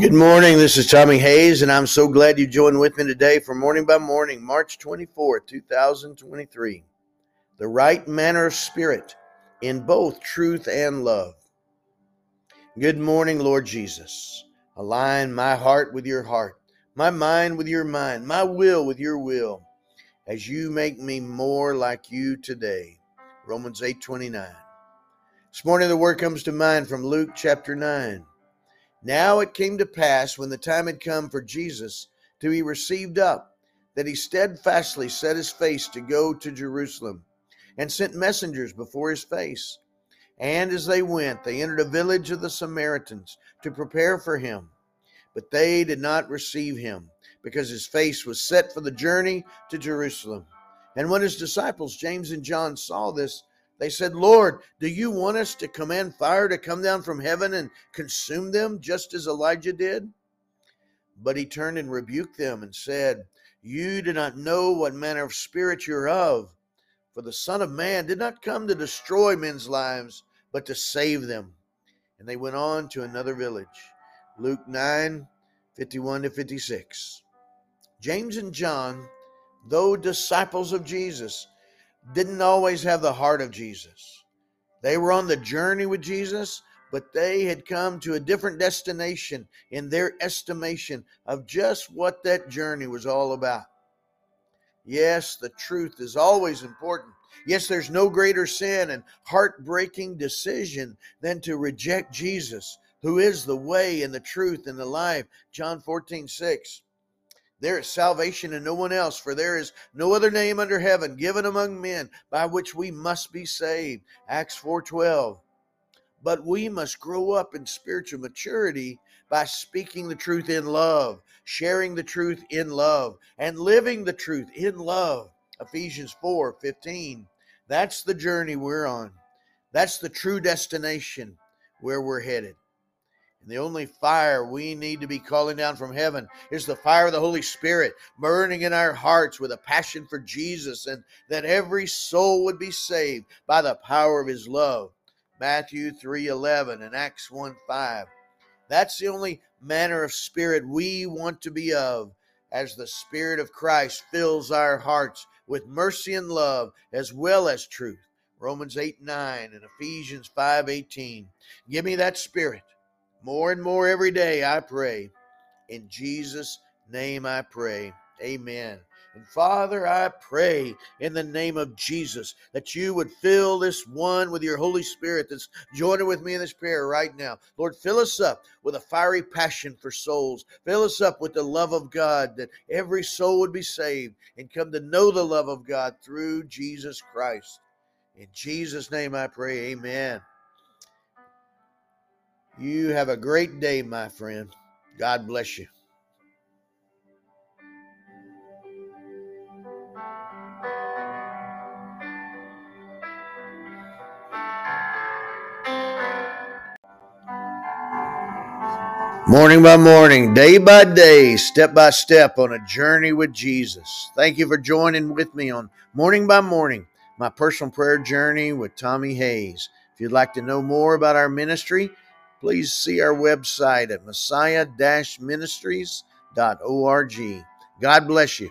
Good morning. This is Tommy Hays, and I'm so glad you joined with me today for Morning by Morning, March 24, 2023. The right manner of spirit in both truth and love. Good morning, Lord Jesus. Align my heart with your heart, my mind with your mind, my will with your will, as you make me more like you today. Romans 8 29. This morning, the word comes to mind from Luke chapter 9. Now it came to pass when the time had come for Jesus to be received up, that he steadfastly set his face to go to Jerusalem, and sent messengers before his face. And as they went, they entered a village of the Samaritans to prepare for him. But they did not receive him, because his face was set for the journey to Jerusalem. And when his disciples, James and John, saw this, they said, Lord, do you want us to command fire to come down from heaven and consume them, just as Elijah did? But he turned and rebuked them and said, You do not know what manner of spirit you're of. For the Son of Man did not come to destroy men's lives, but to save them. And they went on to another village. Luke 9 51 to 56. James and John, though disciples of Jesus, didn't always have the heart of Jesus. They were on the journey with Jesus, but they had come to a different destination in their estimation of just what that journey was all about. Yes, the truth is always important. Yes, there's no greater sin and heartbreaking decision than to reject Jesus, who is the way and the truth and the life. John 14, 6. There is salvation in no one else, for there is no other name under heaven given among men by which we must be saved. Acts 4:12. But we must grow up in spiritual maturity by speaking the truth in love, sharing the truth in love, and living the truth in love. Ephesians 4:15. That's the journey we're on. That's the true destination where we're headed. And the only fire we need to be calling down from heaven is the fire of the Holy Spirit burning in our hearts with a passion for Jesus and that every soul would be saved by the power of his love. Matthew 3:11 and Acts 1:5. That's the only manner of spirit we want to be of as the spirit of Christ fills our hearts with mercy and love as well as truth. Romans 8 9 and Ephesians 5 18. Give me that spirit more and more every day, I pray. In Jesus' name I pray. Amen. And Father, I pray in the name of Jesus that you would fill this one with your Holy Spirit that's joining with me in this prayer right now. Lord, fill us up with a fiery passion for souls. Fill us up with the love of God that every soul would be saved and come to know the love of God through Jesus Christ. In Jesus' name I pray, amen. You have a great day, my friend. God bless you. Morning by morning, day by day, step by step on a journey with Jesus. Thank you for joining with me on Morning by Morning, my personal prayer journey with Tommy Hays. If you'd like to know more about our ministry, please see our website at messiah-ministries.org. God bless you.